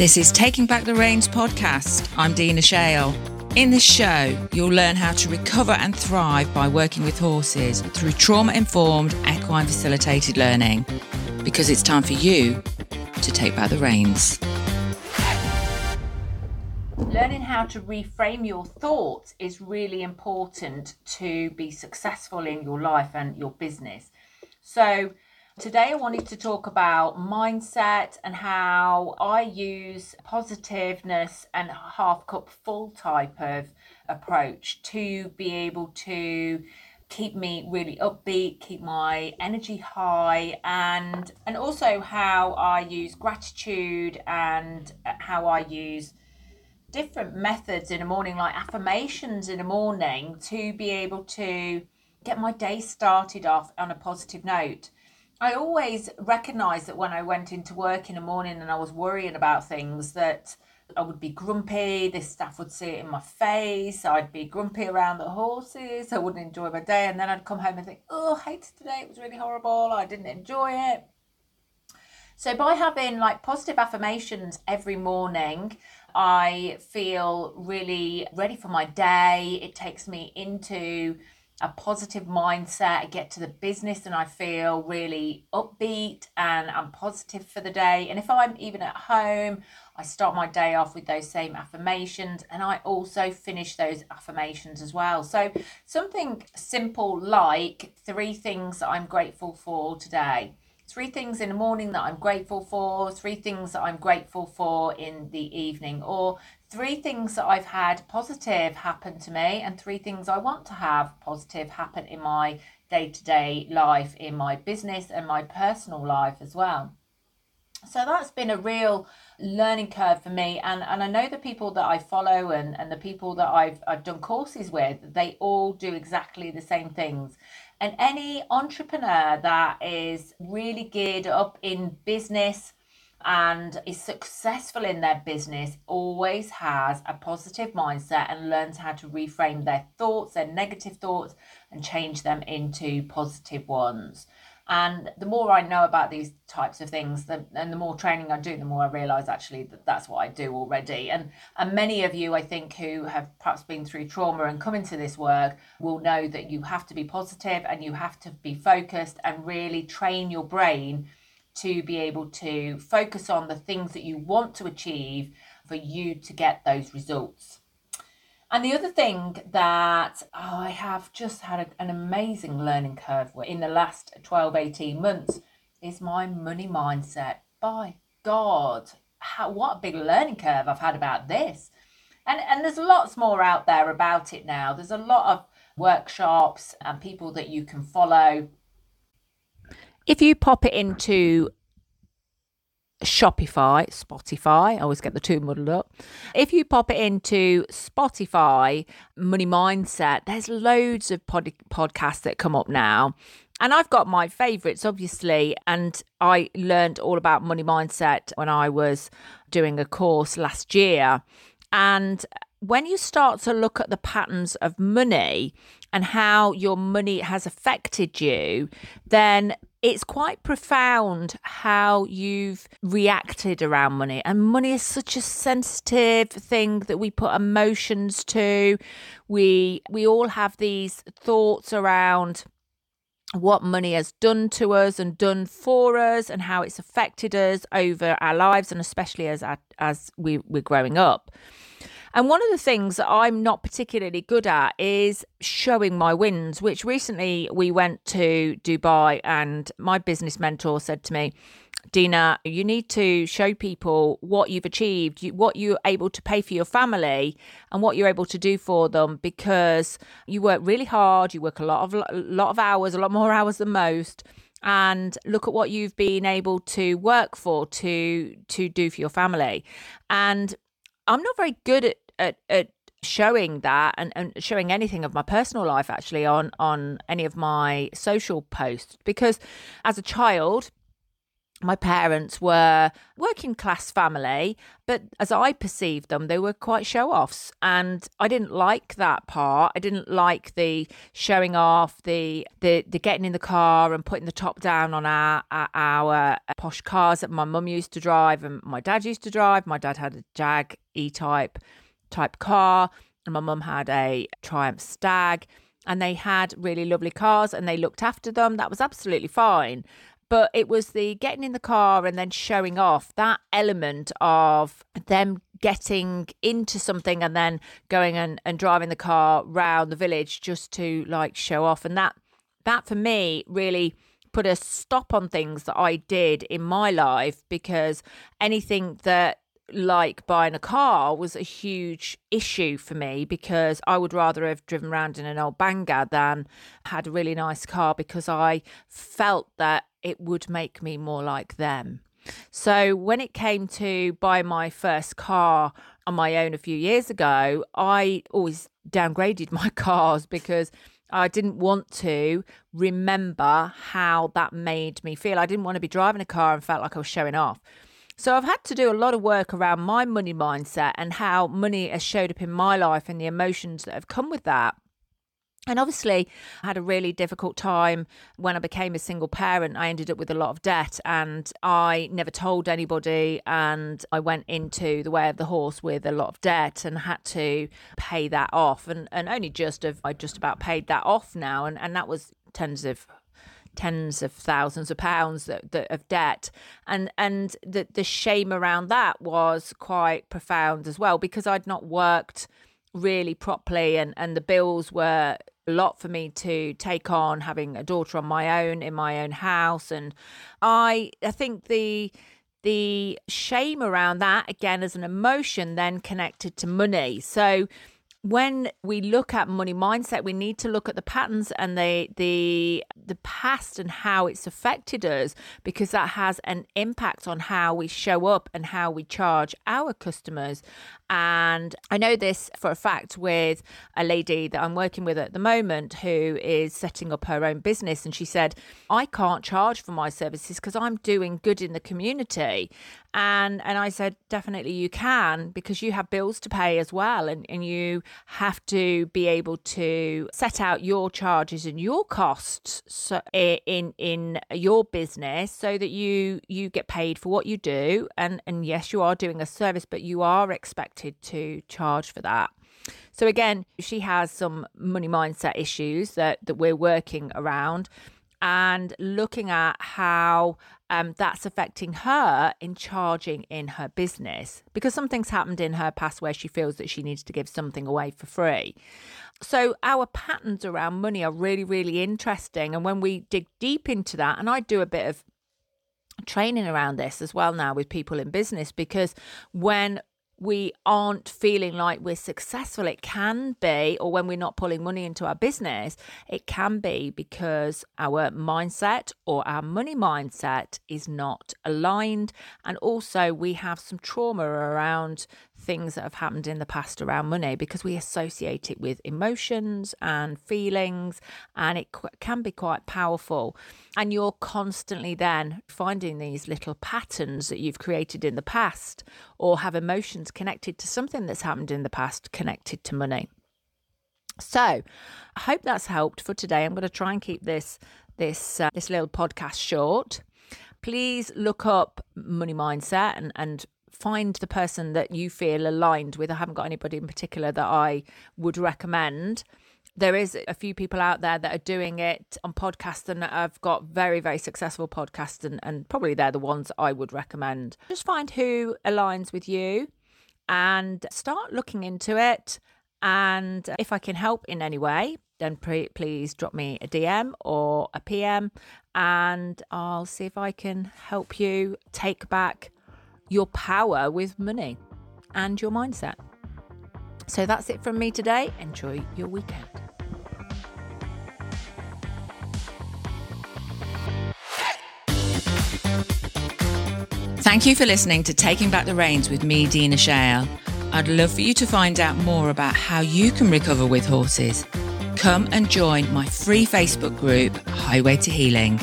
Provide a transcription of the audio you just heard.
This is Taking Back the Reins podcast. I'm Dina Shale. In this show, you'll learn how to recover and thrive by working with horses through trauma informed, equine facilitated learning. Because it's time for you to take back the reins. Learning how to reframe your thoughts is really important to be successful in your life and your business. So, Today, I wanted to talk about mindset and how I use positiveness and half cup full type of approach to be able to keep me really upbeat keep my energy high and and also how i use gratitude and uh, how i use different methods in the morning like affirmations in the morning to be able to get my day started off on a positive note I always recognised that when I went into work in the morning and I was worrying about things that I would be grumpy, the staff would see it in my face, I'd be grumpy around the horses, I wouldn't enjoy my day, and then I'd come home and think, oh, I hated today, it was really horrible, I didn't enjoy it. So by having like positive affirmations every morning, I feel really ready for my day. It takes me into a positive mindset. I get to the business and I feel really upbeat and I'm positive for the day. And if I'm even at home, I start my day off with those same affirmations and I also finish those affirmations as well. So, something simple like three things that I'm grateful for today three things in the morning that I'm grateful for, three things that I'm grateful for in the evening, or three things that I've had positive happen to me, and three things I want to have positive happen in my day to day life, in my business, and my personal life as well. So that's been a real learning curve for me and, and I know the people that I follow and, and the people that I've I've done courses with, they all do exactly the same things. And any entrepreneur that is really geared up in business and is successful in their business always has a positive mindset and learns how to reframe their thoughts, their negative thoughts, and change them into positive ones. And the more I know about these types of things, the, and the more training I do, the more I realize actually that that's what I do already. And and many of you, I think, who have perhaps been through trauma and come into this work, will know that you have to be positive and you have to be focused and really train your brain to be able to focus on the things that you want to achieve for you to get those results. And the other thing that oh, I have just had a, an amazing learning curve in the last 12, 18 months is my money mindset. By God, how, what a big learning curve I've had about this. And, and there's lots more out there about it now. There's a lot of workshops and people that you can follow. If you pop it into Shopify, Spotify. I always get the two muddled up. If you pop it into Spotify, Money Mindset, there's loads of pod- podcasts that come up now. And I've got my favorites, obviously. And I learned all about money mindset when I was doing a course last year. And when you start to look at the patterns of money and how your money has affected you, then it's quite profound how you've reacted around money. And money is such a sensitive thing that we put emotions to. We we all have these thoughts around what money has done to us and done for us and how it's affected us over our lives and especially as our, as we, we're growing up. And one of the things that I'm not particularly good at is showing my wins, which recently we went to Dubai and my business mentor said to me, Dina, you need to show people what you've achieved, what you're able to pay for your family, and what you're able to do for them because you work really hard, you work a lot of lot of hours, a lot more hours than most, and look at what you've been able to work for to to do for your family. And I'm not very good at at, at showing that and, and showing anything of my personal life actually on on any of my social posts because as a child my parents were working class family, but as I perceived them, they were quite show offs. And I didn't like that part. I didn't like the showing off, the, the, the getting in the car and putting the top down on our, our, our uh, posh cars that my mum used to drive and my dad used to drive. My dad had a Jag E type type car, and my mum had a Triumph Stag. And they had really lovely cars and they looked after them. That was absolutely fine but it was the getting in the car and then showing off that element of them getting into something and then going and, and driving the car round the village just to like show off. And that that for me really put a stop on things that I did in my life because anything that like buying a car was a huge issue for me because I would rather have driven around in an old banger than had a really nice car because I felt that it would make me more like them. So when it came to buy my first car on my own a few years ago, I always downgraded my cars because I didn't want to remember how that made me feel. I didn't want to be driving a car and felt like I was showing off. So I've had to do a lot of work around my money mindset and how money has showed up in my life and the emotions that have come with that. And obviously, I had a really difficult time when I became a single parent. I ended up with a lot of debt and I never told anybody. And I went into the way of the horse with a lot of debt and had to pay that off. And, and only just have, I just about paid that off now. And, and that was tens of tens of thousands of pounds that, that, of debt and and the the shame around that was quite profound as well because I'd not worked really properly and and the bills were a lot for me to take on having a daughter on my own in my own house. And i i think the the shame around that again as an emotion then connected to money. So when we look at money mindset we need to look at the patterns and the the the past and how it's affected us because that has an impact on how we show up and how we charge our customers and I know this for a fact with a lady that I'm working with at the moment who is setting up her own business. And she said, I can't charge for my services because I'm doing good in the community. And and I said, definitely you can because you have bills to pay as well. And, and you have to be able to set out your charges and your costs so in in your business so that you you get paid for what you do. And and yes, you are doing a service, but you are expected to charge for that. So again, she has some money mindset issues that that we're working around and looking at how um, that's affecting her in charging in her business because something's happened in her past where she feels that she needs to give something away for free. So, our patterns around money are really, really interesting. And when we dig deep into that, and I do a bit of training around this as well now with people in business because when we aren't feeling like we're successful. It can be, or when we're not pulling money into our business, it can be because our mindset or our money mindset is not aligned. And also, we have some trauma around things that have happened in the past around money because we associate it with emotions and feelings, and it can be quite powerful. And you're constantly then finding these little patterns that you've created in the past or have emotions connected to something that's happened in the past connected to money. So, I hope that's helped for today. I'm going to try and keep this this uh, this little podcast short. Please look up money mindset and and find the person that you feel aligned with. I haven't got anybody in particular that I would recommend. There is a few people out there that are doing it on podcasts and have got very, very successful podcasts, and, and probably they're the ones I would recommend. Just find who aligns with you and start looking into it. And if I can help in any way, then pre- please drop me a DM or a PM and I'll see if I can help you take back your power with money and your mindset. So that's it from me today. Enjoy your weekend. Thank you for listening to Taking Back the Reins with me, Dina Shale. I'd love for you to find out more about how you can recover with horses. Come and join my free Facebook group, Highway to Healing.